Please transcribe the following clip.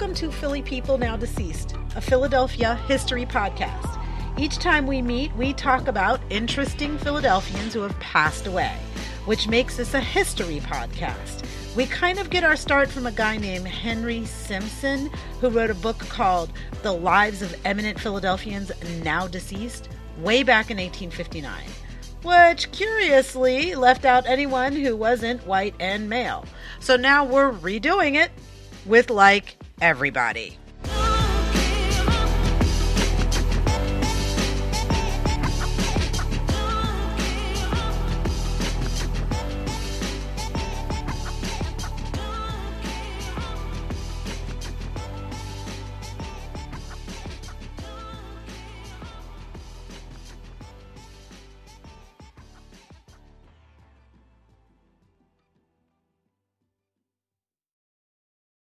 Welcome to Philly People Now Deceased, a Philadelphia history podcast. Each time we meet, we talk about interesting Philadelphians who have passed away, which makes this a history podcast. We kind of get our start from a guy named Henry Simpson, who wrote a book called The Lives of Eminent Philadelphians Now Deceased, way back in 1859, which curiously left out anyone who wasn't white and male. So now we're redoing it with like everybody.